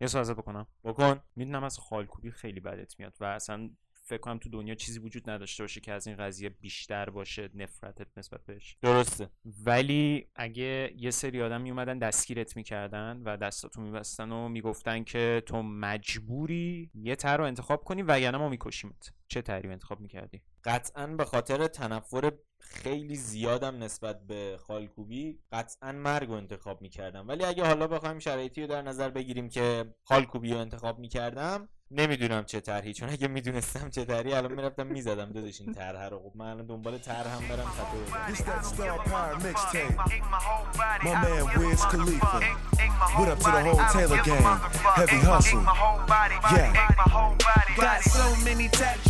یه سوال بکنم. بکن. می‌دونم از خالکوبی خیلی بدت میاد و اصلا فکر کنم تو دنیا چیزی وجود نداشته باشه که از این قضیه بیشتر باشه نفرتت نسبت بهش. درسته. ولی اگه یه سری آدم میومدن دستگیرت می‌کردن و دستاتو میبستن و می‌گفتن که تو مجبوری یه تر رو انتخاب کنی وگرنه ما میکشیمت. چه تری انتخاب می‌کردی؟ قطعا به خاطر تنفر خیلی زیادم نسبت به خالکوبی قطعا مرگ رو انتخاب می‌کردم. ولی اگه حالا بخوایم شرایطی رو در نظر بگیریم که خالکوبی رو انتخاب می‌کردم نمی‌دونم چه طرحی چون اگه می‌دونستم چه طرحی الان می‌رفتم می‌زدم. داداش این طرح رو. خب من الان دنبال طرح هم برم خطا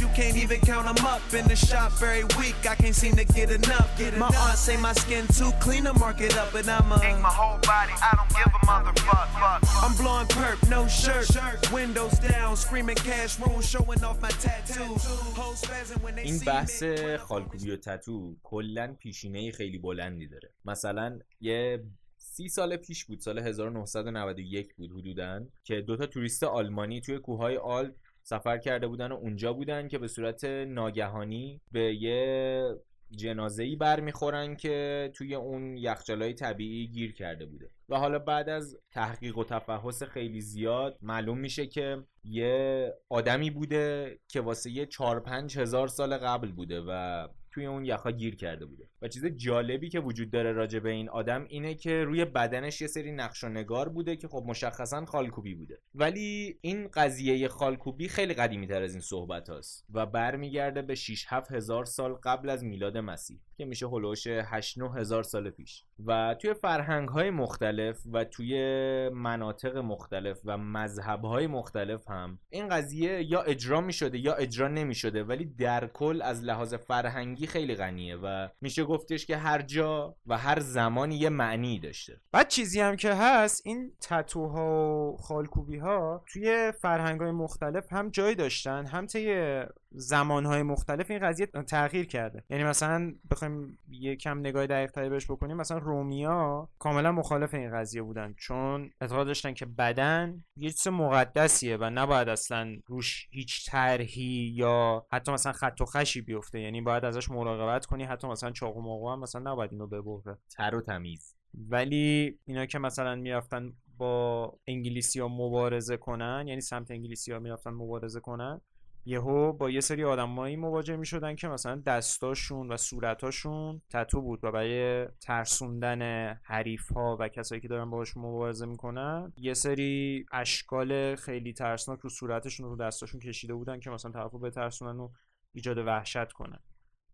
You can't even count them up. In the shop every week, I can't seem to get enough. My aunt say my skin too clean to mark it up, and I'm a. my whole body, I don't give a motherfuck. I'm blowing perp, no shirt, windows down, screaming cash room, showing off my tattoos. این بحث. خالکوبی و تتو کلا پیشینه خیلی بلندی داره مثلا یه سی سال پیش بود سال 1991 بود حدودا که دوتا توریست آلمانی توی کوههای آلپ سفر کرده بودن و اونجا بودن که به صورت ناگهانی به یه جنازه ای برمیخورن که توی اون یخچالای طبیعی گیر کرده بوده. و حالا بعد از تحقیق و تفحص خیلی زیاد معلوم میشه که یه آدمی بوده که واسه یه 4 5 هزار سال قبل بوده و توی اون یخا گیر کرده بوده. و چیز جالبی که وجود داره راجع به این آدم اینه که روی بدنش یه سری نقش و نگار بوده که خب مشخصا خالکوبی بوده. ولی این قضیه خالکوبی خیلی قدیمی تر از این صحبت هاست و برمیگرده به 6 7 هزار سال قبل از میلاد مسیح که میشه هلوش 8 9 هزار سال پیش. و توی فرهنگ های مختلف و توی مناطق مختلف و مذهب های مختلف هم این قضیه یا اجرا می شده یا اجرا نمی شده ولی در کل از لحاظ فرهنگی خیلی غنیه و میشه گفتش که هر جا و هر زمانی یه معنی داشته. بعد چیزی هم که هست این تتوها و خالکوبی ها توی فرهنگ های مختلف هم جای داشتن هم طی زمان های مختلف این قضیه تغییر کرده. یعنی مثلا بخوایم یه کم نگاه دقیق تری بهش بکنیم مثلا رومیا کاملا مخالف این قضیه بودن چون اعتقاد داشتن که بدن یه چیز مقدسیه و نباید اصلا روش هیچ طرحی یا حتی مثلا خط و خشی بیفته. یعنی باید ازش مراقبت کنی حتی مثلا چاقو موقع هم مثلا نباید اینو ببره. تر و تمیز. ولی اینا که مثلا می‌رفتن با انگلیسی ها مبارزه کنن یعنی سمت انگلیسی ها می‌رفتن مبارزه کنن یهو با یه سری آدمایی مواجه می‌شدن که مثلا دستاشون و صورتاشون تتو بود و برای ترسوندن حریف ها و کسایی که دارن باهاشون مبارزه می‌کنن یه سری اشکال خیلی ترسناک رو صورتشون و رو دستاشون کشیده بودن که مثلا طرفو بترسونن و ایجاد وحشت کنن.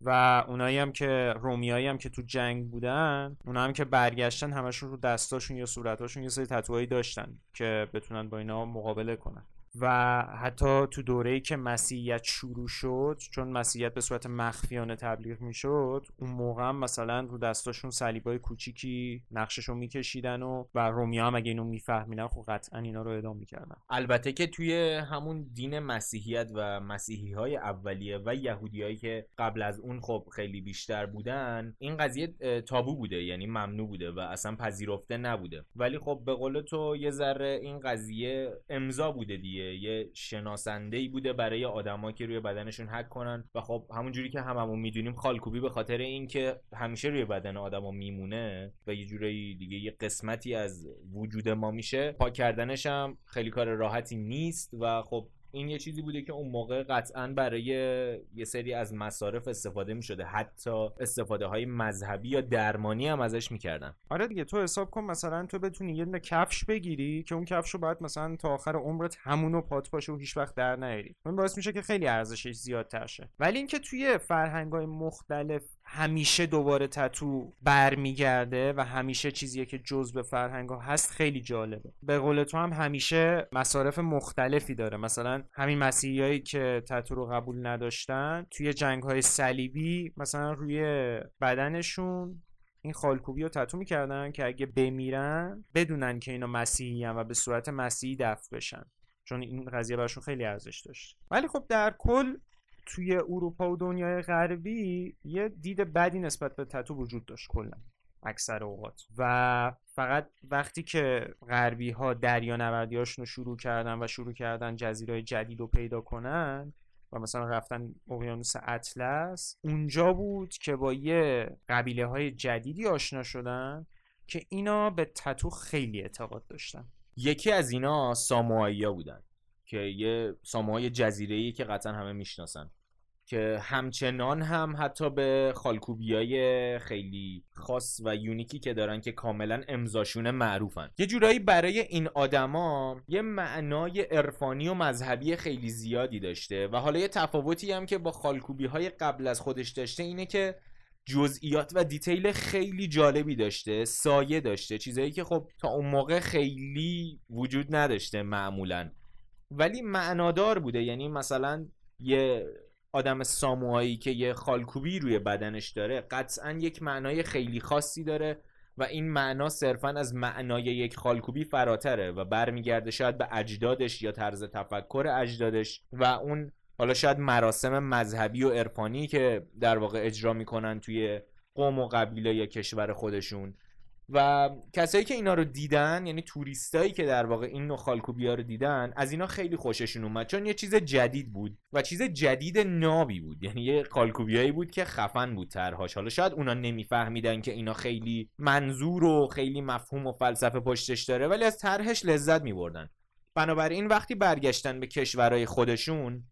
و اونایی هم که رومیایی هم که تو جنگ بودن اونا هم که برگشتن همشون رو دستاشون یا صورتاشون یه سری تتوهایی داشتن که بتونن با اینا مقابله کنن. و حتی تو دوره‌ای که مسیحیت شروع شد چون مسیحیت به صورت مخفیانه تبلیغ می‌شد اون موقع هم مثلا رو دستاشون صلیبای کوچیکی نقششو میکشیدن و و رومیا هم اگه اینو میفهمیدن خب قطعا اینا رو اعدام می‌کردن. البته که توی همون دین مسیحیت و مسیحی های اولیه و یهودی هایی که قبل از اون خب خیلی بیشتر بودن این قضیه تابو بوده یعنی ممنوع بوده و اصلا پذیرفته نبوده. ولی خب به قول تو یه ذره این قضیه امضا بوده دیگه. یه شناسنده ای بوده برای آدما که روی بدنشون حک کنن. و خب همون جوری که هممون می‌دونیم خالکوبی به خاطر اینکه همیشه روی بدن آدما میمونه و یه جوری دیگه یه قسمتی از وجود ما میشه پاک کردنش هم خیلی کار راحتی نیست. و خب این یه چیزی بوده که اون موقع قطعا برای یه سری از مصارف استفاده می شده حتی استفاده های مذهبی یا درمانی هم ازش می‌کردن. آره دیگه تو حساب کن مثلا تو بتونی یه دونه کفش بگیری که اون کفش رو باید مثلا تا آخر عمرت همونو پات باشه و هیچ وقت در نیاری. این باعث میشه که خیلی ارزشش زیادتر شه. ولی اینکه توی فرهنگ‌های مختلف همیشه دوباره تتو برمیگرده و همیشه چیزیه که جزء فرهنگ ها هست خیلی جالبه. به قول تو هم همیشه مصارف مختلفی داره. مثلا همین مسیحیایی که تتو رو قبول نداشتن توی جنگ های صلیبی مثلا روی بدنشون این خالکوبی رو تتو می‌کردن که اگه بمیرن بدونن که اینا مسیحی و به صورت مسیحی دفن بشن. چون این قضیه براشون خیلی ارزش داشت. ولی خب در کل توی اروپا و دنیای غربی یه دید بدی نسبت به تتو وجود داشت کلا اکثر اوقات. و فقط وقتی که غربی ها دریا نوردیاشون رو شروع کردن و شروع کردن جزیره جدید رو پیدا کنن و مثلا رفتن اقیانوس اطلس اونجا بود که با یه قبیله های جدیدی آشنا شدن که اینا به تتو خیلی اعتقاد داشتن. یکی از اینا ساموایی بودن. که یه ساموهای جزیره که قطعا همه می‌شناسن. که همچنان هم حتی به خالکوبیای خیلی خاص و یونیکی که دارن که کاملا امضاشون معروفن. یه جورایی برای این آدما یه معنای عرفانی و مذهبی خیلی زیادی داشته و حالا یه تفاوتی هم که با خالکوبی های قبل از خودش داشته اینه که جزئیات و دیتیل خیلی جالبی داشته سایه داشته چیزایی که خب تا اون موقع خیلی وجود نداشته معمولا. ولی معنادار بوده. یعنی مثلا یه آدم ساموایی که یه خالکوبی روی بدنش داره قطعا یک معنای خیلی خاصی داره و این معنا صرفا از معنای یک خالکوبی فراتره و برمیگرده شاید به اجدادش یا طرز تفکر اجدادش و اون حالا شاید مراسم مذهبی و عرفانی که در واقع اجرا می‌کنن توی قوم و قبیله یا کشور خودشون. و کسایی که اینا رو دیدن یعنی توریستایی که در واقع این نوع رو دیدن از اینا خیلی خوششون اومد. چون یه چیز جدید بود و چیز جدید نابی بود. یعنی یه خالکوبیایی بود که خفن بود ترهاش حالا شاید اونا نمیفهمیدن که اینا خیلی منظور و خیلی مفهوم و فلسفه پشتش داره ولی از طرحش لذت میبردن. بنابراین وقتی برگشتن به کشورهای خودشون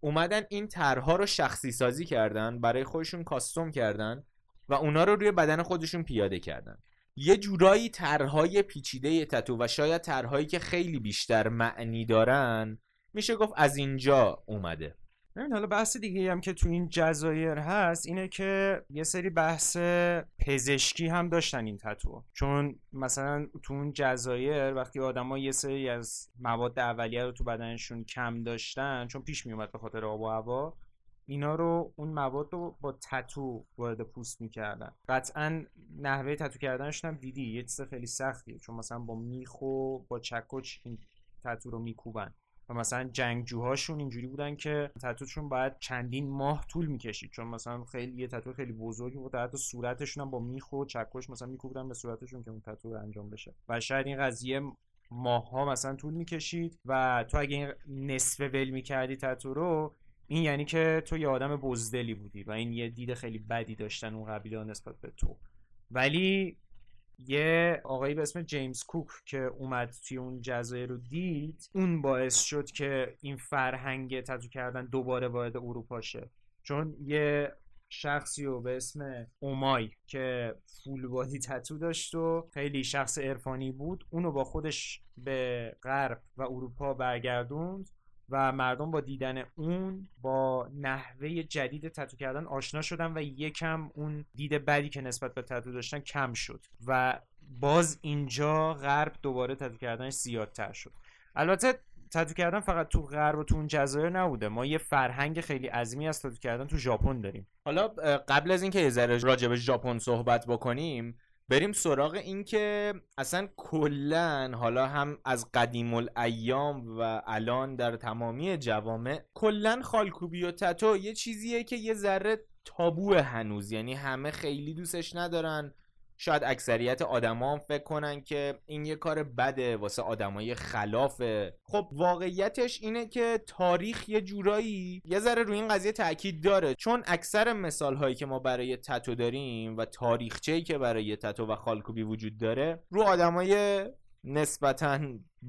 اومدن این طرحها رو شخصی سازی کردن برای خودشون کاستوم کردن و اونا رو روی بدن خودشون پیاده کردن. یه جورایی طرحهای پیچیده تتو و شاید طرحهایی که خیلی بیشتر معنی دارن میشه گفت از اینجا اومده. ببین حالا بحث دیگه هم که تو این جزایر هست اینه که یه سری بحث پزشکی هم داشتن این تتو. چون مثلا تو اون جزایر وقتی آدما یه سری از مواد اولیه رو تو بدنشون کم داشتن چون پیش میومد به خاطر آب و هوا اینا رو اون مواد رو با تتو وارد پوست می‌کردن. قطعا نحوه تتو کردنشون هم دیدی یه چیز خیلی سختیه. چون مثلا با میخ و با چکش این تتو رو میکوبن. و مثلا جنگجوهاشون اینجوری بودن که تتوشون باید چندین ماه طول می‌کشید. چون مثلا خیلی یه تتو خیلی بزرگی بود حتی صورتشون هم با میخ و چکش مثلا میکوبیدن به صورتشون که اون تتو رو انجام بشه. و شاید این قضیه ماه ها مثلا طول می‌کشید. و تو اگه این نصف ول می‌کردی تتو رو این یعنی که تو یه آدم بزدلی بودی و این یه دید خیلی بدی داشتن اون قبیله نسبت به تو. ولی یه آقایی به اسم جیمز کوک که اومد توی اون جزایر رو دید اون باعث شد که این فرهنگ تتو کردن دوباره وارد اروپا شه. چون یه شخصی رو به اسم اومای که فول بادی تتو داشت و خیلی شخص عرفانی بود اونو با خودش به غرب و اروپا برگردوند. و مردم با دیدن اون با نحوه جدید تتو کردن آشنا شدن و یکم اون دید بدی که نسبت به تتو داشتن کم شد و باز اینجا غرب دوباره تتو کردنش زیادتر شد. البته تتو کردن فقط تو غرب و تو اون جزایر نبوده. ما یه فرهنگ خیلی عظیمی از تتو کردن تو ژاپن داریم. حالا قبل از اینکه یه ذره راجع به ژاپن صحبت بکنیم بریم سراغ این که اصلا کلا حالا هم از قدیم الایام و الان در تمامی جوامع کلا خالکوبی و تتو یه چیزیه که یه ذره تابو هنوز. یعنی همه خیلی دوستش ندارن. شاید اکثریت آدما فکر کنن که این یه کار بده واسه آدمای خلافه خب واقعیتش اینه که تاریخ یه جورایی یه ذره روی این قضیه تاکید داره. چون اکثر مثال هایی که ما برای تتو داریم و تاریخچه‌ای که برای تتو و خالکوبی وجود داره رو آدمای نسبتا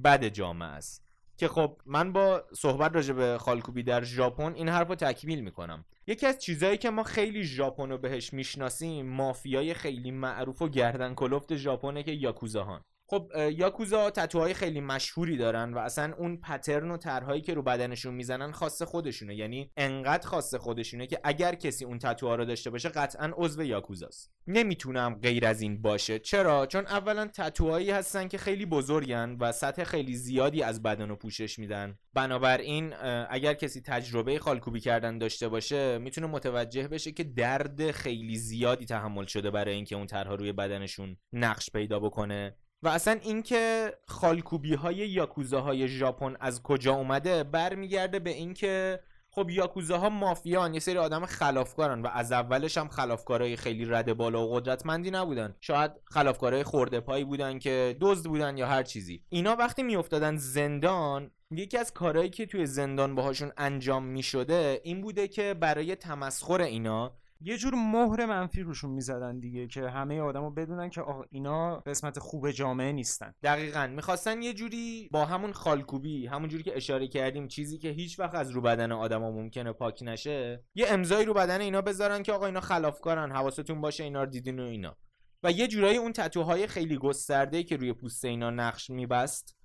بد جامعه است. که خب من با صحبت راجع به خالکوبی در ژاپن این حرف رو تکمیل می‌کنم. یکی از چیزهایی که ما خیلی ژاپن رو بهش می‌شناسیم مافیای خیلی معروف و گردن کلفت ژاپنه که یاکوزاهان. خب یاکوزا تتوهای خیلی مشهوری دارن و اصلا اون پترن و طرحهایی که رو بدنشون می‌زنن خاص خودشونه. یعنی انقدر خاص خودشونه که اگر کسی اون تتوها رو داشته باشه قطعا عضو یاکوزاست. نمی‌تونم غیر از این باشه. چرا؟ چون اولا تتوهایی هستن که خیلی بزرگن و سطح خیلی زیادی از بدن رو پوشش میدن. بنابراین اگر کسی تجربه خالکوبی کردن داشته باشه می‌تونه متوجه بشه که درد خیلی زیادی تحمل شده برای اینکه اون طرحها روی بدنشون نقش پیدا بکنه. و اصلا اینکه خالکوبی های یاکوزا های ژاپن از کجا اومده برمیگرده به اینکه خب یاکوزاها مافیان یه سری آدم خلافکارن و از اولش هم خلافکارای خیلی رد بالا و قدرتمندی نبودن. شاید خلافکارای خورده پایی بودن که دزد بودن یا هر چیزی. اینا وقتی میافتادن زندان یکی از کارهایی که توی زندان باهاشون انجام می‌شده این بوده که برای تمسخر اینا یه جور مهر منفی روشون می‌زدن دیگه که همه آدما بدونن که آقا اینا قسمت خوب جامعه نیستن. دقیقا. می‌خواستن یه جوری با همون خالکوبی همون جوری که اشاره کردیم چیزی که هیچ وقت از رو بدن آدما ممکنه پاک نشه یه امضایی رو بدن اینا بذارن که آقا اینا خلافکارن حواستون باشه اینا رو دیدین و اینا. و یه جورایی اون تتوهای خیلی گسترده که روی پوست اینا نقش میبست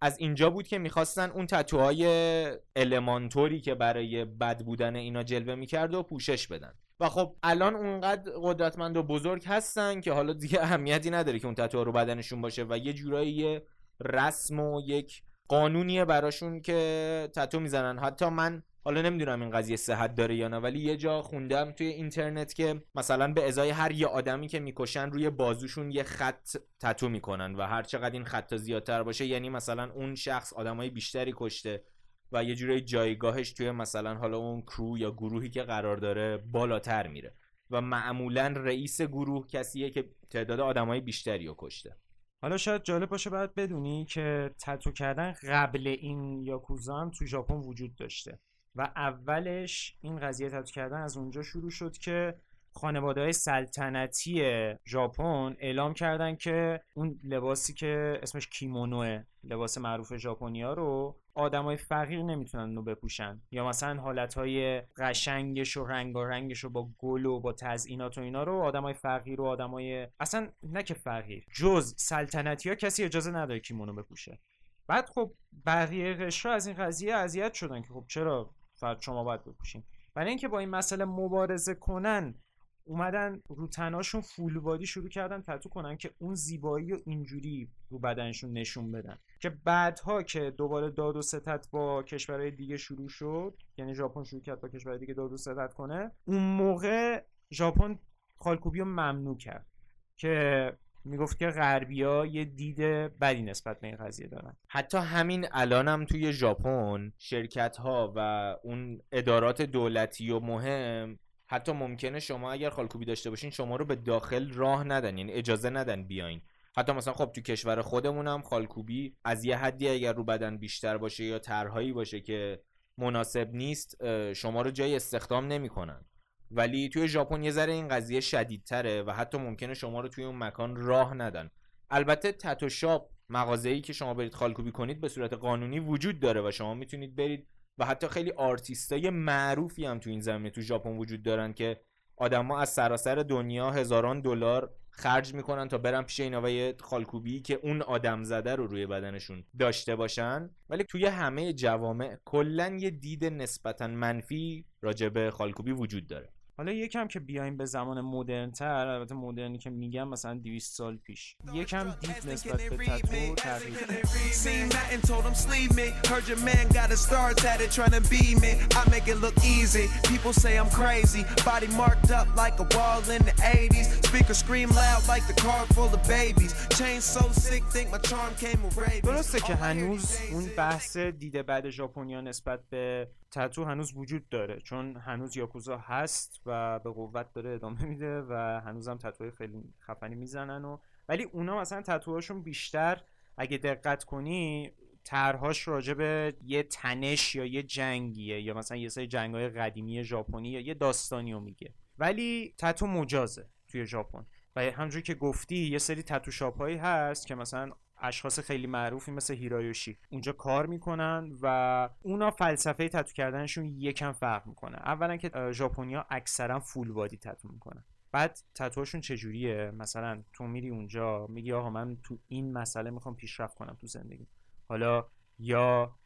از اینجا بود که می‌خواستن اون تتوهای المانتوری که برای بد بودن اینا جلوه می‌کرد و پوشش بدن. و خب الان اونقدر قدرتمند و بزرگ هستن که حالا دیگه اهمیتی نداره که اون تتو رو بدنشون باشه و یه جورایی یه رسم و یک قانونیه براشون که تتو می‌زنن. حتی من حالا نمی‌دونم این قضیه صحت داره یا نه ولی یه جا خوندم توی اینترنت که مثلا به ازای هر یه آدمی که می‌کشن روی بازوشون یه خط تتو می‌کنن و هر چقدر این خط زیادتر باشه یعنی مثلا اون شخص آدمای بیشتری کشته و یه جورایی جایگاهش توی مثلا حالا اون کرو یا گروهی که قرار داره بالاتر میره. و معمولا رئیس گروه کسیه که تعداد آدمای بیشتری رو کشته. حالا شاید جالب باشه باید بدونی که تتو کردن قبل این یاکوزا هم تو ژاپن وجود داشته. و اولش این قضیه تتو کردن از اونجا شروع شد که خانواده های سلطنتی ژاپن اعلام کردن که اون لباسی که اسمش کیمونوه لباس معروف ژاپنیا رو آدمای فقیر نمی‌تونن رو بپوشن. یا مثلا حالتهای قشنگش و رنگارنگش رو با گل و با تزئینات و اینا رو آدمای فقیر و آدمای اصلا نه که فقیر جز سلطنتی ها کسی اجازه نداره کیمونو بپوشه. بعد خب بقیه قشرا از این قضیه اذیت شدن که خب چرا فرد شما باید بپوشین؟ برای اینکه با این مسئله مبارزه کنن اومدن رو تناشون فول بادی شروع کردن تتو کنن که اون زیبایی و اینجوری رو بدنشون نشون بدن. که بعدها که دوباره داد و ستت با کشورهای دیگه شروع شد یعنی ژاپن شروع کرد با کشورهای دیگه داد و ستت کنه اون موقع ژاپن خالکوبی رو ممنوع کرد که می‌گفت که غربیا یه دید بدی نسبت به این قضیه دارن. حتی همین الانم توی ژاپن شرکت ها و اون ادارات دولتی و مهم حتی ممکنه شما اگر خالکوبی داشته باشین شما رو به داخل راه ندن یعنی اجازه ندن بیاین. حتی مثلا خب تو کشور خودمون هم خالکوبی از یه حدی اگر رو بدن بیشتر باشه یا طرحهایی باشه که مناسب نیست شما رو جای استخدام نمی‌کنن. ولی توی ژاپن یه ذره این قضیه شدیدتره و حتی ممکنه شما رو توی اون مکان راه ندن. البته تتو شاپ مغازه‌ای که شما برید خالکوبی کنید به صورت قانونی وجود داره و شما می‌تونید برید و حتی خیلی آرتیستای معروفی هم تو این زمینه تو ژاپن وجود دارن که آدما از سراسر دنیا هزاران دلار خرج می‌کنن تا برن پیش اینا و یه خالکوبی که اون آدم زده رو روی بدنشون داشته باشن. ولی توی همه جوامع کلا یه دید نسبتا منفی راجع به خالکوبی وجود داره. حالا یکم که بیایم به زمان مدرن تر البته مدرنی که میگم مثلا 200 سال پیش. یکم دیپ نسبت به تتو درسته که هنوز اون بحث دیده بعد ژاپنیا نسبت به تتو هنوز وجود داره. چون هنوز یاکوزا هست و و به قوت داره ادامه میده و هنوزم تتوهای خیلی خفنی می‌زنن و ولی اونا مثلا تتوهاشون بیشتر اگه دقت کنی طرحهاش راجع به یه تنش یا یه جنگیه یا مثلا یه سری جنگهای قدیمی ژاپنی یا یه داستانی رو میگه. ولی تتو مجازه توی ژاپن. و همونجوری که گفتی یه سری تتو شاپ هایی هست که مثلا اشخاص خیلی معروفی مثل هیرایوشی. اونجا کار می‌کنن و اونا فلسفه تتو کردنشون یکم فرق می‌کنه. اولا که ژاپنیا اکثرا فول بادی تتو می‌کنن. بعد تتوهاشون چجوریه؟ مثلا تو میری اونجا میگی آقا من تو این مسئله می‌خوام پیشرفت کنم تو زندگی حالا یا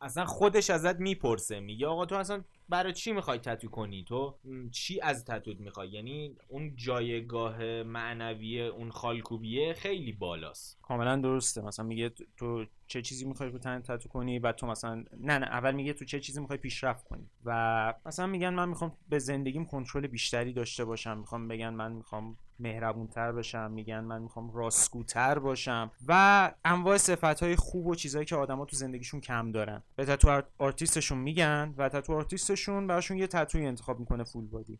اصلا خودش ازت می‌پرسه. میگه آقا تو اصلا برای چی می‌خوای تتو کنی؟ تو چی از تتوت می‌خوای؟ یعنی اون جایگاه معنوی اون خالکوبیه خیلی بالاست. کاملا درسته. مثلا میگه تو- چه چیزی می‌خوای رو تن تتو کنی؟ بعد تو مثلا نه نه اول میگه تو چه چیزی می‌خوای پیشرفت کنی؟ و مثلا میگن من می‌خوام به زندگیم کنترل بیشتری داشته باشم. می‌خوام بگن من می‌خوام مهربونتر بشم میگن من می‌خوام راستگوتر باشم و انواع صفت های خوب و چیزهایی که آدما تو زندگیشون کم دارن. به تتو آرتیستشون میگن و تتو آرتیستشون براشون یه تتوی انتخاب می‌کنه فول بادی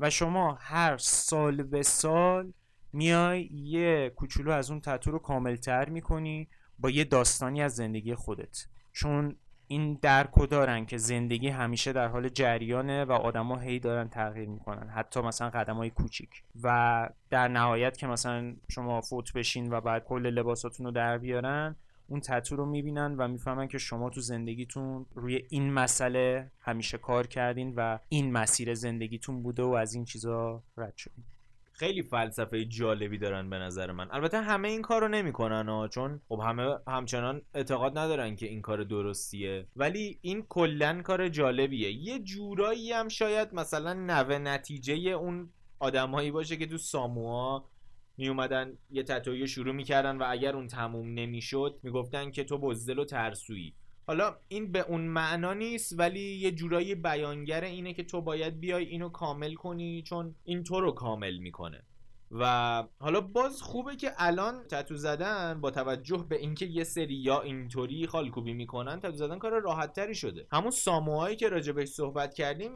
و شما هر سال به سال میای یه کوچولو از اون تتو رو کاملتر می‌کنی با یه داستانی از زندگی خودت. چون این درکو دارن که زندگی همیشه در حال جریانه و آدما هی دارن تغییر می‌کنن. حتی مثلا قدم های کوچیک. و در نهایت که مثلا شما فوت بشین و بعد کل لباساتون رو در بیارن اون تتو رو می‌بینن و می‌فهمن که شما تو زندگیتون روی این مسئله همیشه کار کردین و این مسیر زندگیتون بوده و از این چیزا رد شدین. خیلی فلسفه جالبی دارن به نظر من. البته همه این کارو نمی‌کنن ها چون خب همه همچنان اعتقاد ندارن که این کار درستیه. ولی این کلا کار جالبیه. یه جورایی هم شاید مثلا نوه نتیجه اون آدمایی باشه که تو ساموها می اومدن یه تتویی شروع می‌کردن و اگر اون تموم نمی‌شد می‌گفتن که تو بزدل و ترسویی. حالا این به اون معنا نیست ولی یه جورایی بیانگر اینه که تو باید بیای اینو کامل کنی چون این تو رو کامل می‌کنه. و حالا باز خوبه که الان تتو زدن با توجه به اینکه یه سری یا اینطوری خالکوبی می‌کنن تتو زدن کار راحت تری شده. همون ساموهایی که راجبش صحبت کردیم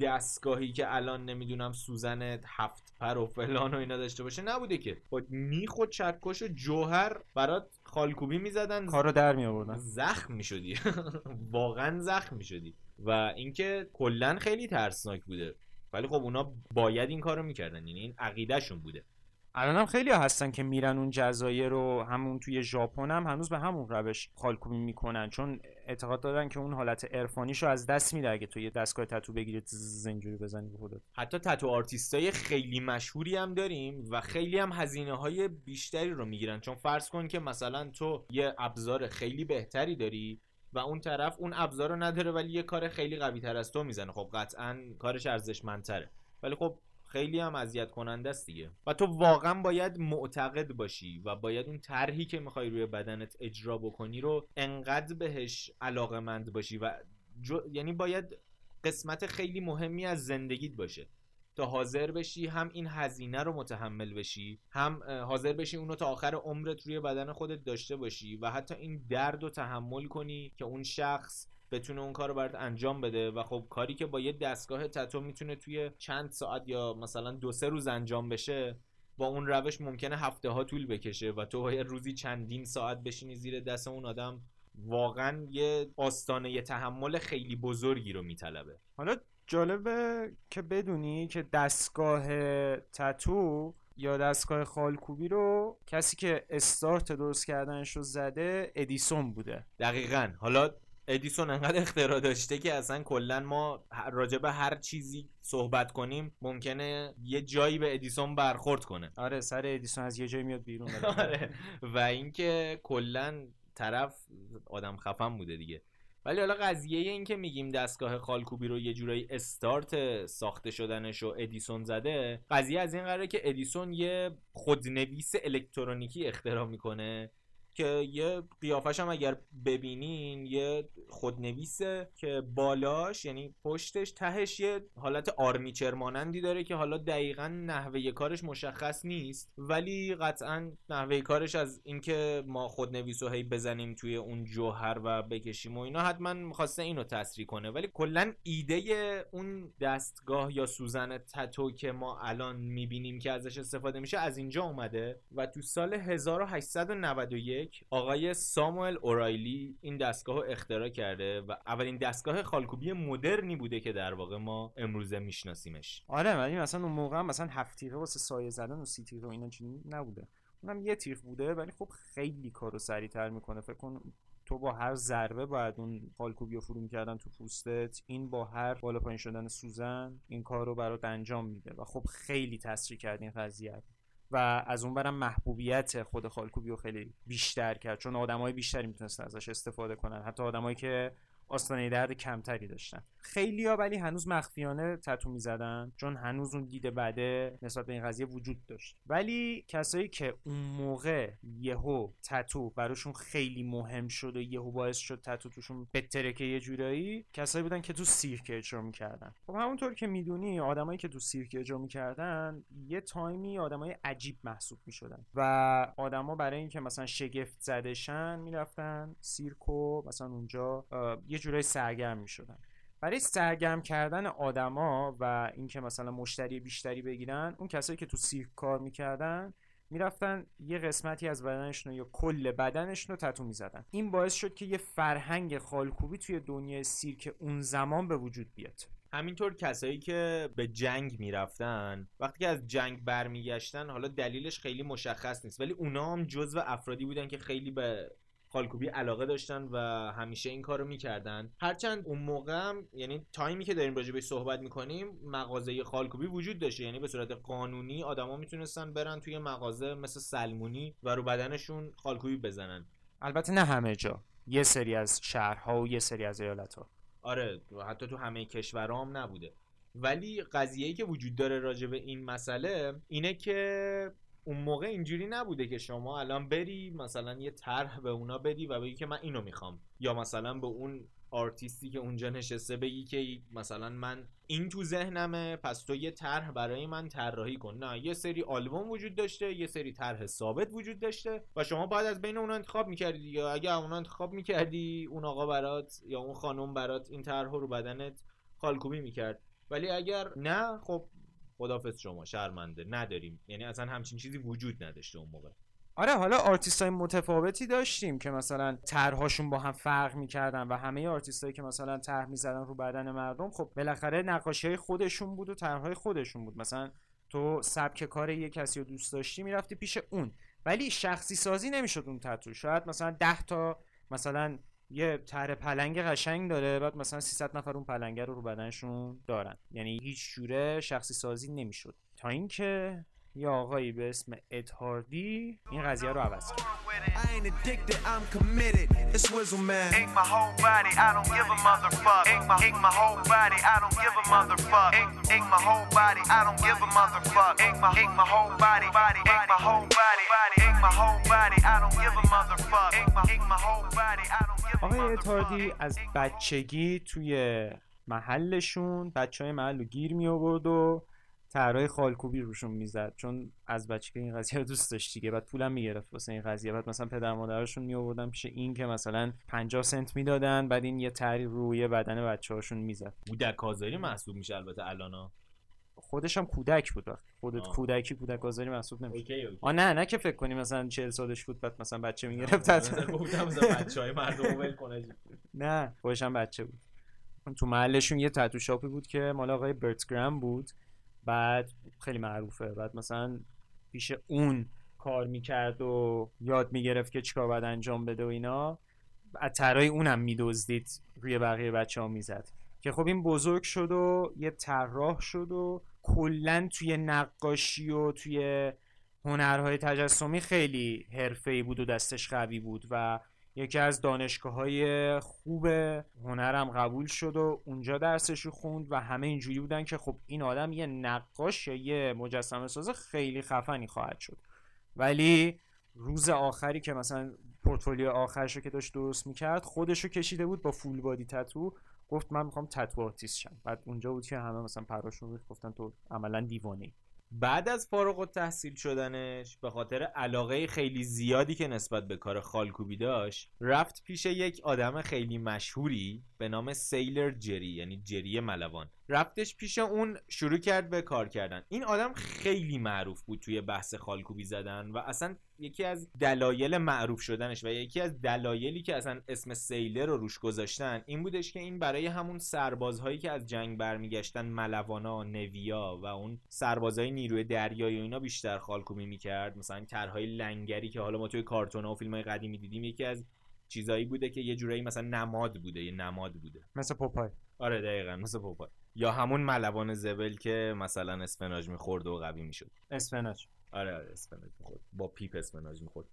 دستگاهی که الان نمی‌دونم سوزن هفت پر و فلان و اینا داشته باشه نبوده که. با میخ و چکش و جوهر برات خالکوبی می‌زدن کارو در می آوردن زخم می‌شدی. واقعا زخم می‌شدی. و اینکه کلا خیلی ترسناک بوده. ولی خب اونا باید این کارو می‌کردن. یعنی این عقیدهشون بوده. الان هم خیلی هستن که میرن اون جزایر رو همون توی ژاپن هم هنوز به همون روش خالکوبی می‌کنن. چون اعتقاد دارن که اون حالت عرفانیشو از دست میده اگه تو یه دستگاه تتو بگیری زنجوری بزنی به خودت. حتی تتو آرتیستای خیلی مشهوری هم داریم و خیلی هم هزینه های بیشتری رو می‌گیرن. چون فرض کن که مثلا تو یه ابزار خیلی بهتری داری و اون طرف اون ابزار رو نداره ولی یه کار خیلی قوی تر از تو می‌زنه. خب قطعا کارش ارزشمندتره. ولی خب خیلی هم اذیت کننده است دیگه. و تو واقعا باید معتقد باشی و باید اون طرحی که می‌خوای روی بدنت اجرا بکنی رو انقدر بهش علاقمند باشی و جو... یعنی باید قسمت خیلی مهمی از زندگیت باشه. تا حاضر بشی هم این هزینه رو متحمل بشی هم حاضر بشی اونو تا آخر عمرت روی بدن خودت داشته باشی و حتی این درد رو تحمل کنی که اون شخص بتونه اون کار رو برات انجام بده. و خب کاری که با یه دستگاه تتو می‌تونه توی چند ساعت یا مثلا دو سه روز انجام بشه با اون روش ممکنه هفته ها طول بکشه و تو باید روزی چندین ساعت بشینی زیر دست اون آدم. واقعا یه آستانه یه تحمل خیلی بزرگی رو میطلبه. حالا جالبه که بدونی که دستگاه تتو یا دستگاه خالکوبی رو کسی که استارت درست کردنش رو زده ادیسون بوده. دقیقا. حالا ادیسون انقدر اختراع داشته که اصلا کلا ما راجع به هر چیزی صحبت کنیم ممکنه یه جایی به ادیسون برخورد کنه. آره سر ادیسون از یه جایی میاد بیرون. آره. و اینکه کلا طرف آدم خفن بوده دیگه. ولی حالا قضیه این که میگیم دستگاه خالکوبی رو یه جورایی استارت ساخته شدنش و ادیسون زده قضیه از این قراره که ادیسون یه خودنویس الکترونیکی اختراع می‌کنه. که یه قیافش هم اگر ببینین یه خودنویسه که بالاش یعنی پشتش تهش یه حالت آرمیچر مانندی داره که حالا دقیقا نحوه کارش مشخص نیست. ولی قطعا نحوه کارش از اینکه ما خودنویس رو هی بزنیم توی اون جوهر و بکشیم و اینا حتما می‌خواسته اینو تصریح کنه. ولی کلا ایده اون دستگاه یا سوزن تتو که ما الان می‌بینیم که ازش استفاده میشه از اینجا اومده و تو سال 1891 آقای ساموئل اورایلی این دستگاه رو اختراع کرده و اولین دستگاه خالکوبی مدرنی بوده که در واقع ما امروزه میشناسیمش. آره ولی مثلا اون موقع مثلا هفت تیغه واسه سایه زدن و سی تیغه و اینا چیزی نبوده. اونم یه تیغ بوده ولی خب خیلی کارو سریعتر می‌کنه. فکر کن تو با هر ضربه باید اون خالکوبی رو فرو می‌کردن تو پوستت این با هر بالا پایین شدن سوزن این کار رو برات انجام میده. و خب خیلی تسریع کرد این قضیه و از اون برم محبوبیت خود خالکوبی رو خیلی بیشتر کرد. چون آدمای بیشتری می‌تونستن ازش استفاده کنن. حتی آدمایی که آستانه درد کمتری داشتن. خیلی ها ولی هنوز مخفیانه تتو می‌زدن چون هنوز اون دیده بده نسبت به این قضیه وجود داشت. ولی کسایی که اون موقع یهو تتو براشون خیلی مهم شد و یهو باعث شد تتو توشون بترکه یه جورایی کسایی بودن که تو سیرک اجرا می‌کردن. خب همونطور که می‌دونی آدمایی که تو سیرک اجرا می‌کردن یه تایمی آدمای عجیب محسوب می‌شدن و آدما برای اینکه مثلا شگفت زدهشن می‌رفتن سیرکو مثلا اونجا یه جورایی سرگرم می‌شدن. برای سرگرم کردن آدما و اینکه مثلا مشتری بیشتری بگیرن اون کسایی که تو سیرک کار می‌کردن می‌رفتن یه قسمتی از بدنشون یا کل بدنشون رو تتو می‌زدن. این باعث شد که یه فرهنگ خالکوبی توی دنیای سیرک اون زمان به وجود بیاد. همینطور کسایی که به جنگ می‌رفتن وقتی که از جنگ برمیگشتن حالا دلیلش خیلی مشخص نیست ولی اونا هم جزو افرادی بودن که خیلی به خالکوبی علاقه داشتن و همیشه این کارو می‌کردن. هرچند اون موقع هم یعنی تایمی که داریم راجع به صحبت می‌کنیم مغازه خالکوبی وجود داشته. یعنی به صورت قانونی آدما می‌تونستن برن توی مغازه مثل سلمونی و رو بدنشون خالکوبی بزنن. البته نه همه جا. یه سری از شهرها و یه سری از ایالتها. آره حتی تو همه کشورها هم نبوده. ولی قضیه‌ای که وجود داره راجع به این مسئله اینه که اون موقع اینجوری نبوده که شما الان بری مثلا یه طرح به اونا بدی و بگی که من اینو می‌خوام. یا مثلا به اون آرتیستی که اونجا نشسته بگی که مثلا من این تو ذهنمه پس تو یه طرح برای من طراحی کن. نه یه سری آلبوم وجود داشته یه سری طرح ثابت وجود داشته و شما باید از بین اون انتخاب می‌کردی یا اگه اون انتخاب می‌کردی اون آقا برات یا اون خانم برات این طرح رو بدنت خالکوبی می‌کرد. ولی اگر نه خب خدافظ شما شرمنده نداریم. یعنی اصلا همچین چیزی وجود نداشته اون موقع. آره حالا آرتیست های متفاوتی داشتیم که مثلا طرحهاشون با هم فرق می‌کردن و همه آرتیست که مثلا طرح می‌زدن رو بدن مردم خب بالاخره نقاشی های خودشون بود و طرحهای خودشون بود. مثلا تو سبک کار یه کسی رو دوست داشتی می‌رفتی پیش اون. ولی شخصی سازی نمی‌شد اون تتو. شاید مثلا ده تا مثلا یه طرح پلنگ قشنگ داره بعد مثلا 300 نفر اون پلنگه رو رو بدنشون دارن. یعنی هیچ جوره شخصی سازی نمی‌شد. تا اینکه یا آقایی به اسم اتهاردی این قضیه رو عوض آقای Ed Hardy از بچگی توی محلشون بچه های محل گیر می آورد و طرحهای خالکوبی روشون می‌زد. چون از بچگی این قضیه رو دوست داشت دیگه بعد پولم می‌گرفت واسه این قضیه. بعد مثلا پدر مادرشون می آوردن پیش این که مثلا 50 سنت می‌دادن بعد این یه طرحی روی بدن بچه هاشون می‌زد. کودک آزاری محسوب میشه البته الانا خودش هم کودک بود وقتی خودت آه. کودکی کودک آزاری محسوب نمیشه. OK OK. آ نه نه که فکر کنی مثلا 40 سالش بود بعد مثلا بچه می‌گرفت. گفتم بچهای مردم ول کنه. نه خودش هم بچه بود. تو محلشون یه تتو شاپی بود که مال آقای برت گرام بود. بعد خیلی معروفه. بعد مثلا پیش اون کار می‌کرد و یاد می‌گرفت که چیکار باید انجام بده و اینا از طرای اونم میدزدید روی بقیه بچه ها می‌زد. که خب این بزرگ شد و یه طراح شد و کلا توی نقاشی و توی هنرهای تجسمی خیلی حرفه‌ای بود و دستش قوی بود و یکی از دانشگاه های خوب هنرم قبول شد و اونجا درسش رو خوند و همه اینجوری بودن که خب این آدم یه نقاش یا یه مجسمه ساز خیلی خفنی خواهد شد. ولی روز آخری که مثلا پورتفولیو آخرش رو که داشت درست می‌کرد خودش رو کشیده بود با full body tattoo گفت من می‌خوام tattoo artist شم. بعد اونجا بود که همه مثلا پراشون گفتن تو عملا دیوانه بعد از فارغ التحصیل شدنش به خاطر علاقه خیلی زیادی که نسبت به کار خالکوبی داشت رفت پیش یک آدم خیلی مشهوری به نام سیلر جری یعنی جری ملوان. رفتش پیش اون شروع کرد به کار کردن. این آدم خیلی معروف بود توی بحث خالکوبی زدن و اصلا یکی از دلایل معروف شدنش و یکی از دلایلی که اصلا اسم سیلر رو روش گذاشتن این بودش که این برای همون سربازهایی که از جنگ برمیگشتن ملوانا نویا و اون سربازهای نیروی دریایی و اینا بیشتر خالکوبی می‌کرد. مثلا طرحهای لنگری که حالا ما توی کارتون و فیلم های قدیمی دیدیم یکی از چیزایی بوده که یه جورایی مثلا نماد بوده یه نماد بوده. مثل پوپای. آره دقیقا مثل پوپا یا همون ملوان زبل که مثلا اسفناج می‌خورد و قوی می‌شد. اسفناج. آره آره اسفناج می‌خورد. با پیپ اسفناج می‌خورد.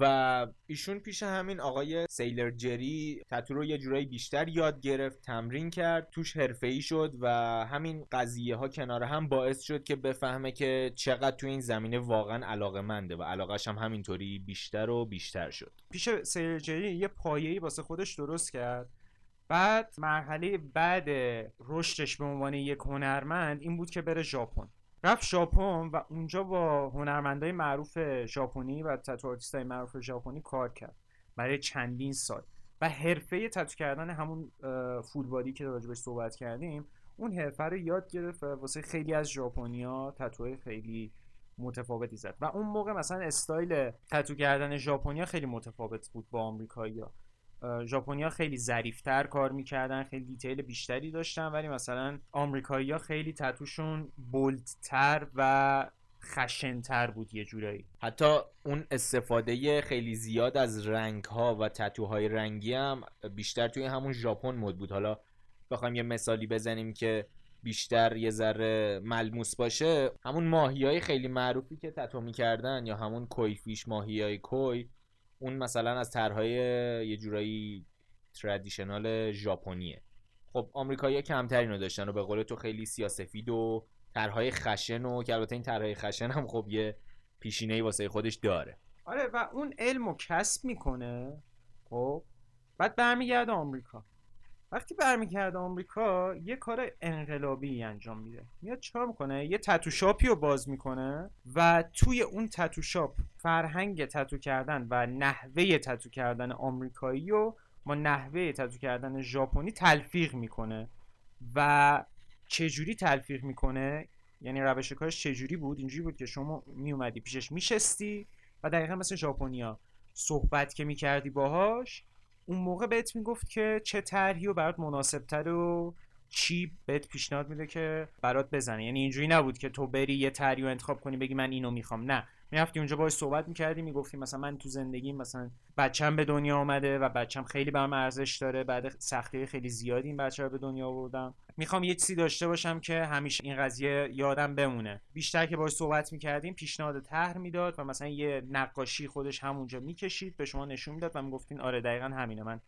و ایشون پیش همین آقای سیلر جری تتو رو یه جورایی بیشتر یاد گرفت تمرین کرد توش ای شد و همین قضیه ها کنار هم باعث شد که بفهمه که چقدر تو این زمینه واقعا علاقه منده و علاقش هم همینطوری بیشتر و بیشتر شد. پیش سیلر جری یه پایه‌ای واسه خودش درست کرد. بعد مرحله بعد رشدش به عنوان یک هنرمند این بود که بره ژاپن. رفت ژاپن و اونجا با هنرمندای معروف ژاپنی و تتو معروف ژاپنی کار کرد برای چندین سال. و حرفه تتو کردن همون فولبادی که راجبش صحبت کردیم اون حرفه رو یاد گرفت واسه خیلی از ژاپنیا تتوهای خیلی متفاوتی زد. و اون موقع مثلا استایل تتو کردن ژاپنیا خیلی متفاوت بود با آمریکایی‌ها. ژاپنیا خیلی ظریفتر کار می‌کردن خیلی دیتیل بیشتری داشتن ولی مثلا آمریکایی‌ها خیلی تتوشون بولدتر و خشنتر بود یه جورایی. حتی اون استفاده خیلی زیاد از رنگ ها و تتوهای رنگی هم بیشتر توی همون ژاپن مد بود. حالا بخوایم یه مثالی بزنیم که بیشتر یه ذره ملموس باشه. همون ماهی های خیلی معروفی که تتو می‌کردن یا همون کویفیش ماهی های کوی اون مثلا از طرحهای یه جورایی تردیشنال ژاپنیه. خب آمریکایی‌ها کمتر اینو داشتن و به قول تو خیلی سیاسفید و طرحهای خشن و که البته این طرحهای خشن هم خب یه پیشینه‌ای واسه خودش داره. آره و اون علم و کسب می‌کنه خب بعد برمیگرده آمریکا. وقتی برمیگرده آمریکا یه کار انقلابی انجام میده. میاد چیکار می‌کنه؟ یه تتو شاپی رو باز می‌کنه و توی اون تتو شاپ فرهنگ تتو کردن و نحوه تتو کردن آمریکایی رو با نحوه تتو کردن ژاپنی تلفیق می‌کنه. و چجوری تلفیق می‌کنه؟ یعنی روش کارش چجوری بود؟ اینجوری بود که شما میومدی پیشش میشستی و دقیقا مثل ژاپنیا صحبت که می‌کردی باهاش اون موقع بهت می‌گفت که چه طرحی و برات مناسبتر و چی بهت پیشنهاد میده که برات بزنه. یعنی اینجوری نبود که تو بری یه طرحی رو انتخاب کنی بگی من اینو می‌خوام. نه. می‌رفتی اونجا باهاش صحبت می‌کردی می‌گفتی مثلا من تو زندگی مثلا بچم به دنیا آمده و بچم خیلی برام ارزش داره بعد سختی خیلی زیادی این بچه رو به دنیا آوردم. می‌خوام یه چیزی داشته باشم که همیشه این قضیه یادم بمونه. بیشتر که باهاش صحبت می‌کردیم پیشنهاد طرح می‌داد و مثلا یه نقاشی خودش همونجا می‌کشید به شما نشون می‌داد و می‌گفتین آره دقیقا همینه. من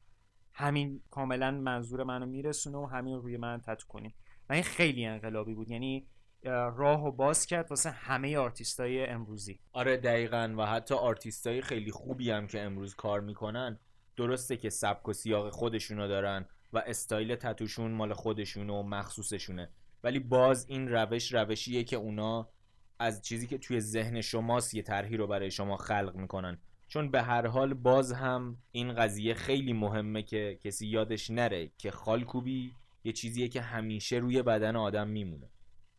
همین کاملا منظور منو میرسونه و همین روی من تتو کنیم و این خیلی انقلابی بود. یعنی راه و باز کرد واسه همه آرتیستای امروزی. آره دقیقا. و حتی آرتیستای خیلی خوبی هم که امروز کار می‌کنن. درسته که سبک و سیاق خودشونو دارن و استایل تتوشون مال خودشونه و مخصوصشونه. ولی باز این روش روشیه که اونا از چیزی که توی ذهن شماست یه طرحی رو برای شما خلق می‌کنن. چون به هر حال باز هم این قضیه خیلی مهمه که کسی یادش نره که خالکوبی یه چیزیه که همیشه روی بدن آدم میمونه.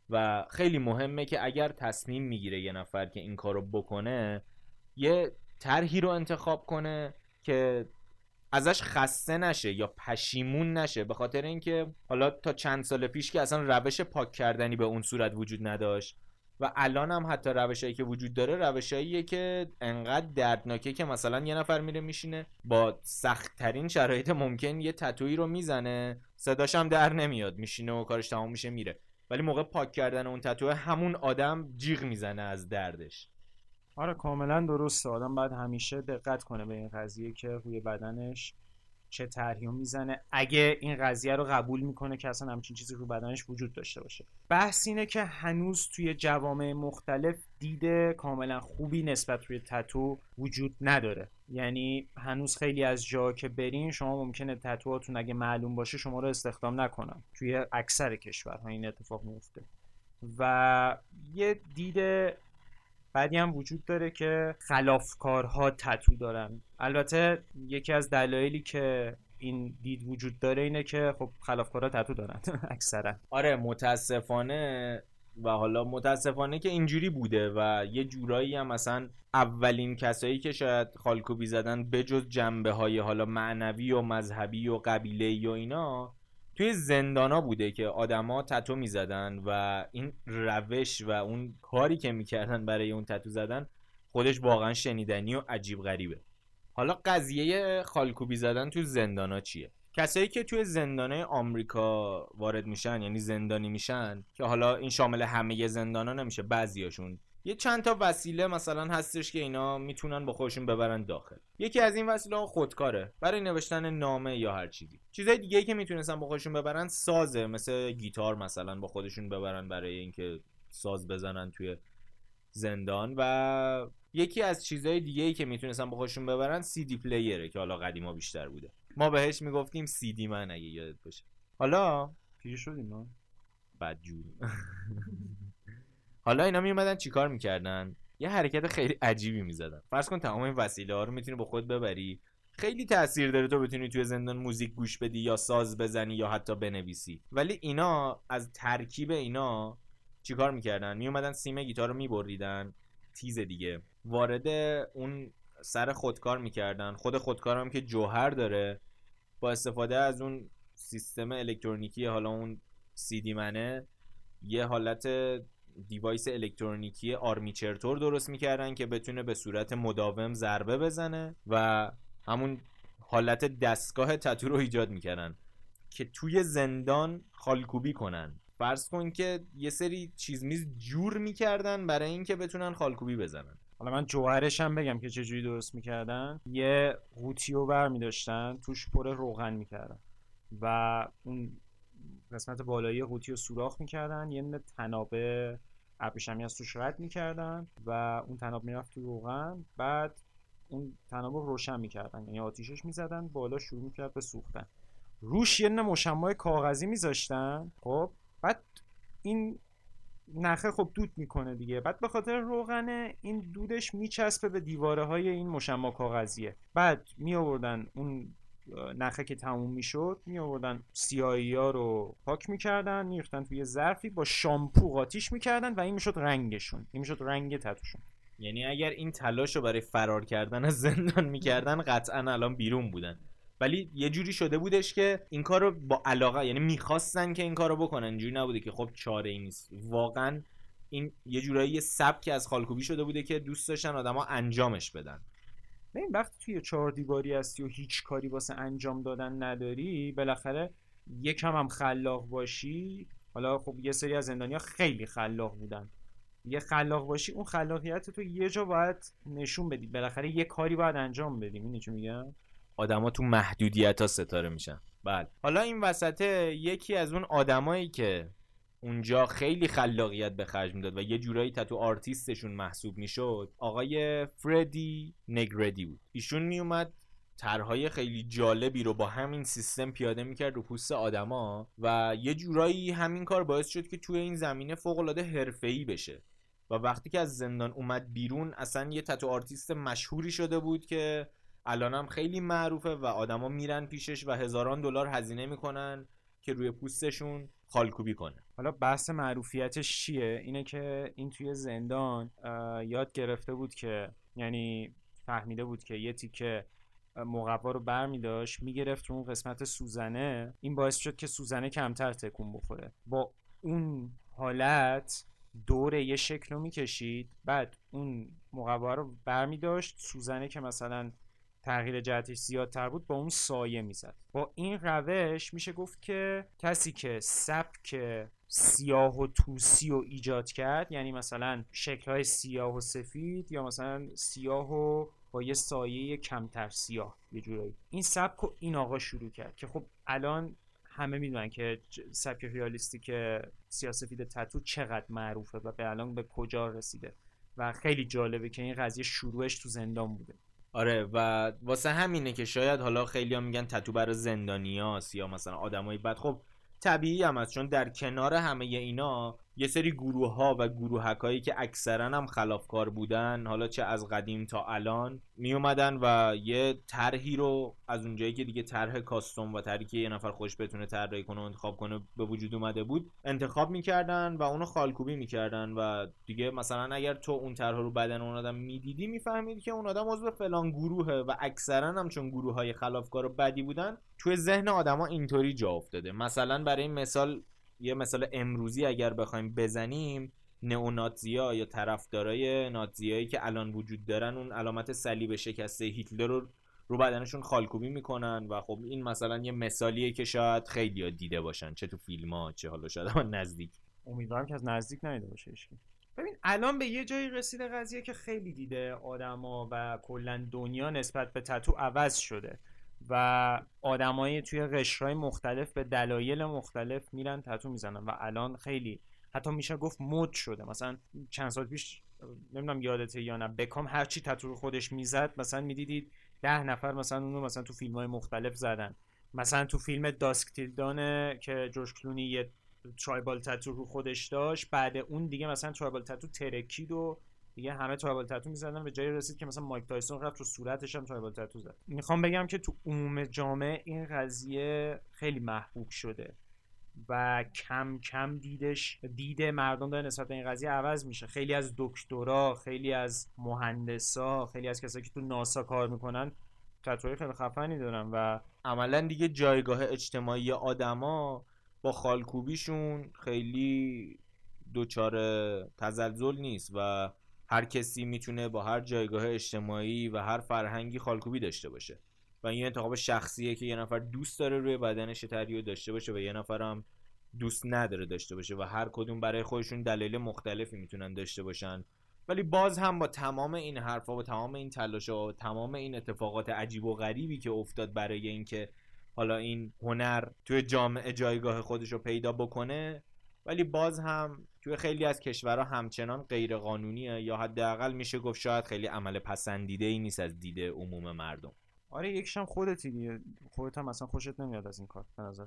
و خیلی مهمه که اگر تصمیم می‌گیره یه نفر که این کارو بکنه یه طرحی رو انتخاب کنه که ازش خسته نشه یا پشیمون نشه. به خاطر اینکه حالا تا چند سال پیش که اصلا روش پاک کردنی به اون صورت وجود نداشت و الان هم حتی روشهایی که وجود داره روشهاییه که انقدر دردناکه که مثلا یه نفر میره میشینه با سختترین شرایط ممکن یه تتویی رو می‌زنه صداش هم در نمیاد میشینه و کارش تمام میشه میره. ولی موقع پاک کردن اون تتو همون آدم جیغ می‌زنه از دردش. آره کاملا درسته. آدم باید همیشه دقت کنه به این قضیه که روی بدنش چه طرحی می‌زنه. اگه این قضیه رو قبول می‌کنه که اصلا همچین چیزی رو بدنش وجود داشته باشه. بحث اینه که هنوز توی جوامع مختلف دید کاملا خوبی نسبت روی تتو وجود نداره. یعنی هنوز خیلی از جا که برین شما ممکنه تتوهاتون اگه معلوم باشه شما رو استخدام نکنن. توی اکثر کشورها این اتفاق میفته و یه دید بعدی هم وجود داره که خلافکارها تتو دارن. البته یکی از دلایلی که این دید وجود داره اینه که خب خلافکارها تتو دارن اکثرا. آره متاسفانه و حالا متاسفانه که اینجوری بوده و یه جورایی هم مثلا اولین کسایی که شاید خالکوبی زدن بجز جنبه های حالا معنوی و مذهبی و قبیله و اینا توی زندانا بوده که آدما تتو می‌زدن و این روش و اون کاری که می‌کردن برای اون تتو زدن خودش واقعا شنیدنی و عجیب غریبه. حالا قضیه خالکوبی زدن تو زندانا چیه؟ کسایی که توی زندانه آمریکا وارد میشن یعنی زندانی میشن که حالا این شامل همه زندانا نمیشه بعضیاشون یه چند تا وسیله مثلا هستش که اینا می‌تونن با خودشون ببرن داخل. یکی از این وسیله ها خودکاره. برای نوشتن نامه یا هر چیزی. چیزای دیگه ای که می‌تونستن با خودشون ببرن سازه. مثل گیتار مثلا با خودشون ببرن برای اینکه ساز بزنن توی زندان. و یکی از چیزهای دیگه ای که می‌تونستن با خودشون ببرن سی دی پلیره که حالا قدیما بیشتر بوده. ما بهش می‌گفتیم سی دی من اگه یادت باشه. حالا پیر شدیم ما. بدجور حالا اینا میومدن چیکار می‌کردن؟ یه حرکت خیلی عجیبی می‌زدن. فرض کن تمام این وسیله ها رو می‌تونی با خود ببری. خیلی تاثیر داره تو بتونی توی زندان موزیک گوش بدی یا ساز بزنی یا حتی بنویسی. ولی اینا از ترکیب اینا چیکار می‌کردن؟ میومدن سیم گیتار رو میبریدن. تیز دیگه. وارد اون سر خودکار می‌کردن. خود خودکار هم که جوهر داره با استفاده از اون سیستم الکترونیکی حالا اون CD man ه یه حالت device الکترونیکی آرمیچر طور درست می‌کردن که بتونه به صورت مداوم ضربه بزنه و همون حالت دستگاه تتو رو ایجاد می‌کردن که توی زندان خالکوبی کنن. فرض کن که یه سری چیز میز جور می‌کردن برای اینکه بتونن خالکوبی بزنن. حالا من جوهرش هم بگم که چجوری درست می‌کردن. یه قوطی رو بر میداشتن توش پر روغن می‌کردن و اون قسمت بالایی قوطی رو سوراخ می‌کردن یه دونه تنابه ابریشمی از توش رد می‌کردن و اون تناب می‌رفت تو روغن. بعد اون تناب رو روشن می‌کردن یعنی آتیشش می‌زدن بالا شروع می‌کرد به سوختن. روش یه دونه مشمع کاغذی میذاشتن خب؟ بعد این نخه خب دود می‌کنه دیگه. بعد به خاطر روغنه این دودش میچسبه به دیواره های این مشمع کاغذیه. بعد می آوردن اون نخه که تموم می‌شد می آوردن سیاهی ها رو پاک می‌کردن میریختن توی ظرفی با شامپو قاطیش می‌کردن و این می‌شد رنگشون. این می‌شد رنگ تتوشون. یعنی اگر این تلاش رو برای فرار کردن از زندان می‌کردن قطعا الان بیرون بودن. ولی یه جوری شده بودش که این کار رو با علاقه یعنی می‌خواستن که این کار رو بکنن. اینجوری نبوده که خب چاره ای نیست. واقعا این یه جورایی سبکی از خالکوبی شده بوده که دوست داشتن آدما انجامش بدن. ببین وقتی توی چهار دیواری هستی و هیچ کاری واسه انجام دادن نداری بالاخره یکم هم خلاق باشی. حالا خب یه سری از زندانیا خیلی خلاق بودن. یه خلاق باشی اون خلاقیت تو یه جا باید نشون بدی. بالاخره یه کاری باید انجام بدی. می‌دونی چی میگم؟ آدما تو محدودیت ها ستاره میشن. بله. حالا این وسطه یکی از اون آدمایی که اونجا خیلی خلاقیت به خرج می‌داد و یه جورایی tattoo artist شون محسوب می‌شد. آقای فردی نگرته بود. ایشون میومد طرحهای خیلی جالبی رو با همین سیستم پیاده می‌کرد رو پوست آدما و یه جورایی همین کار باعث شد که توی این زمینه فوق العاده حرفه‌ای بشه. و وقتی که از زندان اومد بیرون اصلا یه tattoo artist مشهوری شده بود که الانم خیلی معروفه و آدما میرن پیشش و هزاران دلار هزینه می‌کنن که روی پوستشون خالکوبی کنه. حالا بحث معروفیتش چیه؟ اینه که این توی زندان یاد گرفته بود که یعنی فهمیده بود که یه تیکه مقوا رو بر می داشت می‌گرفت اون قسمت سوزنه. این باعث شد که سوزنه کمتر تکون بخوره. با اون حالت دور یه شکل رو می‌کشید بعد اون مقوا رو بر می داشت سوزنه که مثلا تغییر جهتش زیادتر بود با اون سایه می‌زد. با این روش میشه گفت که کسی که سبک سیاه و توسی رو ایجاد کرد یعنی مثلا شکلهای سیاه و سفید یا مثلا سیاه و با یه سایه کمتر سیاه یه جورایی. این سبک رو این آقا شروع کرد که خب الان همه می‌دونن که سبک ریالیستیک سیاسفید تتو چقدر معروفه و به الان به کجا رسیده و خیلی جالبه که این قضیه شروعش تو زندان بوده. آره و واسه همینه که شاید حالا خیلی ها میگن تتو برای زندانیاست یا مثلا آدمایی بد. خب طبیعی هم هست چون در کنار همه اینا یه سری گروه ها و گروهک هایی که اکثرا هم خلافکار بودن حالا چه از قدیم تا الان می اومدن و یه طرحی رو از اونجایی که دیگه طرح کاستوم و طرحی که یه نفر خوش بتونه طراحی کنه و انتخاب کنه به وجود اومده بود انتخاب می‌کردن و اونو خالکوبی می‌کردن و دیگه مثلا اگر تو اون طرح رو بدن اون آدم می‌دیدی میفهمیدی که اون آدم عضو فلان گروهه و اکثرا هم چون گروه های خلافکار بدی بودن توی ذهن آدما اینطوری جا افتاده. مثلا برای مثال یه مثال امروزی اگر بخوایم بزنیم نئوناتزیا یا طرفدارای ناتزیایی که الان وجود دارن اون علامت صلیب شکسته هیتلر رو رو بدنشون خالکوبی می‌کنن و خب این مثلا یه مثالیه که شاید خیلی دیده باشن چه تو فیلم ها چه حالا شاید نزدیک. امیدوارم که از نزدیک ندیده باشه ببین الان به یه جایی رسیده قضیه که خیلی دیده آدما و کلا دنیا نسبت به تتو عوض شده. و آدمایی توی قشرهای مختلف به دلایل مختلف میرن تتو می‌زنن. و الان خیلی حتی میشه گفت مد شده. مثلا چند سال پیش نمی‌دونم یادته یا نه بکام هرچی تتو رو خودش می‌زد مثلا می‌دیدید ده نفر مثلا اونو مثلا تو فیلم های مختلف زدن. مثلا تو فیلم Dusk Till Dawn ه که جورج کلونی یه tribal tattoo رو خودش داشت بعد اون دیگه مثلا tribal tattoo ترکید و دیگه همه tribal tattoo می‌زدن. به جایی رسید که مثلا مایک تایسون رفت رو صورتش هم tribal tattoo زد. می‌خوام بگم که تو عموم جامعه این قضیه خیلی محبوب شده و کم کم دیدش دید مردم داره نسبت به این قضیه عوض میشه. خیلی از دکترا خیلی از مهندسا خیلی از کسایی که تو ناسا کار می‌کنن تتوهای خیلی خفنی دارن و عملا دیگه جایگاه اجتماعی آدما با خالکوبیشون خیلی دچار تزلزل نیست و هر کسی می‌تونه با هر جایگاه اجتماعی و هر فرهنگی خالکوبی داشته باشه. و این انتخاب شخصیه که یه نفر دوست داره روی بدنش تریو داشته باشه و یه نفر هم دوست نداره داشته باشه و هر کدوم برای خودشون دلیل مختلفی می‌تونن داشته باشن. ولی باز هم با تمام این حرفا و تمام این تلاش و تمام این اتفاقات عجیب و غریبی که افتاد برای اینکه حالا این هنر توی جامعه جایگاه خودش رو پیدا بکنه ولی باز هم توی خیلی از کشورها همچنان غیر قانونیه یا حداقل میشه گفت شاید خیلی عمل پسندیده ای نیست از دید عموم مردم. آره یکیش هم خودتی دیگه. خودت هم اصلا خوشت نمیاد از این کار به نظر.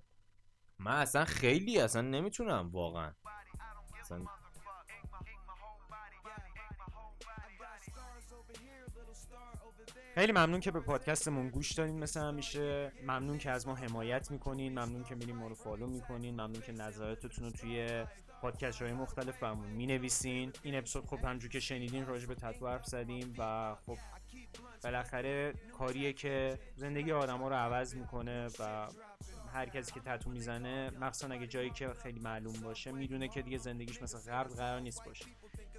من اصلا خیلی اصلا نمی‌تونم واقعا. اصلا خیلی ممنون که به پادکستمون گوش دادین مثل همیشه. ممنون که از ما حمایت می‌کنین. ممنون که میرین ما رو فالو می‌کنین. ممنون که نظراتتون رو توی پادکست های مختلف برامون می‌نویسین. این اپیزود خب همجور که شنیدین راجع به تتو حرف زدیم و خب بالاخره کاریه که زندگی آدما رو عوض می‌کنه و هر کسی که تتو می‌زنه مخصوصا اگه جایی که خیلی معلوم باشه می‌دونه که دیگه زندگیش مثل غرب قرار نیست باشه.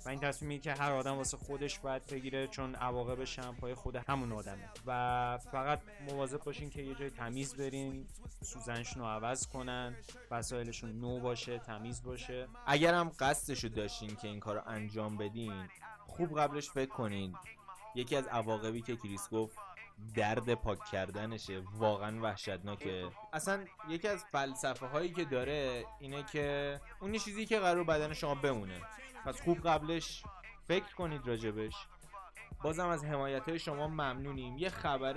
و این تصمیمی که هر آدم واسه خودش باید بگیره چون عواقبش هم پای خود همون آدمه. و فقط مواظب باشین که یه جای تمیز برین سوزنشون رو عوض کنن وسایلشون نو باشه تمیز باشه. اگر هم قصدشو داشتین که این کار رو انجام بدین خوب قبلش فکر کنین. یکی از عواقبی که کریس گفت درد پاک کردنشه. واقعا وحشتناکه. اصلا یکی از فلسفه هایی که داره اینه که اون چیزی که قراره رو بدن شما بمونه. پس خوب قبلش فکر کنید راجع بهش. بازم از حمایت های شما ممنونیم. یه خبر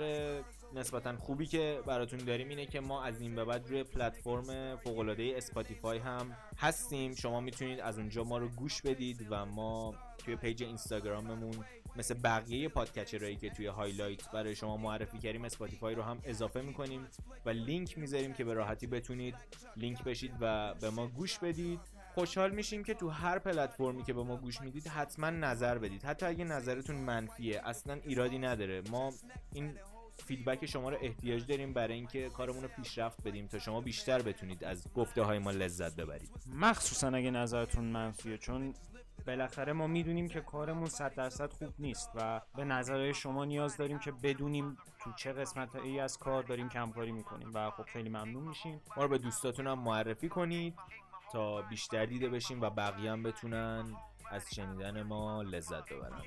نسبتا خوبی که براتون داریم اینه که ما از این به بعد روی پلتفرم فوق‌العاده اسپاتیفای هم هستیم. شما می‌تونید از اونجا ما رو گوش بدید و ما توی page اینستاگراممون مثل بقیه podcatcher هایی که توی highlight برای شما معرفی کردیم اسپاتیفای رو هم اضافه می‌کنیم و لینک می‌ذاریم که به راحتی بتونید لینک بشید و به ما گوش بدید. خوشحال میشیم که تو هر پلتفرمی که به ما گوش می‌دید حتما نظر بدید. حتی اگه نظرتون منفیه اصلا ایرادی نداره. ما این feedback شما رو احتیاج داریم برای اینکه کارمون رو پیشرفت بدیم تا شما بیشتر بتونید از گفته های ما لذت ببرید. مخصوصا اگه نظرتون منفیه چون بالاخره ما می‌دونیم که کارمون صد درصد خوب نیست و به نظرهای شما نیاز داریم که بدونیم تو چه قسمت ای از کار داریم کمکاری می‌کنیم و خب خیلی ممنون میشیم. ما رو به دوستاتون هم معرفی کنید تا بیشتر دیده بشیم و بقیه هم بتونن از شنیدن ما لذت ببرن.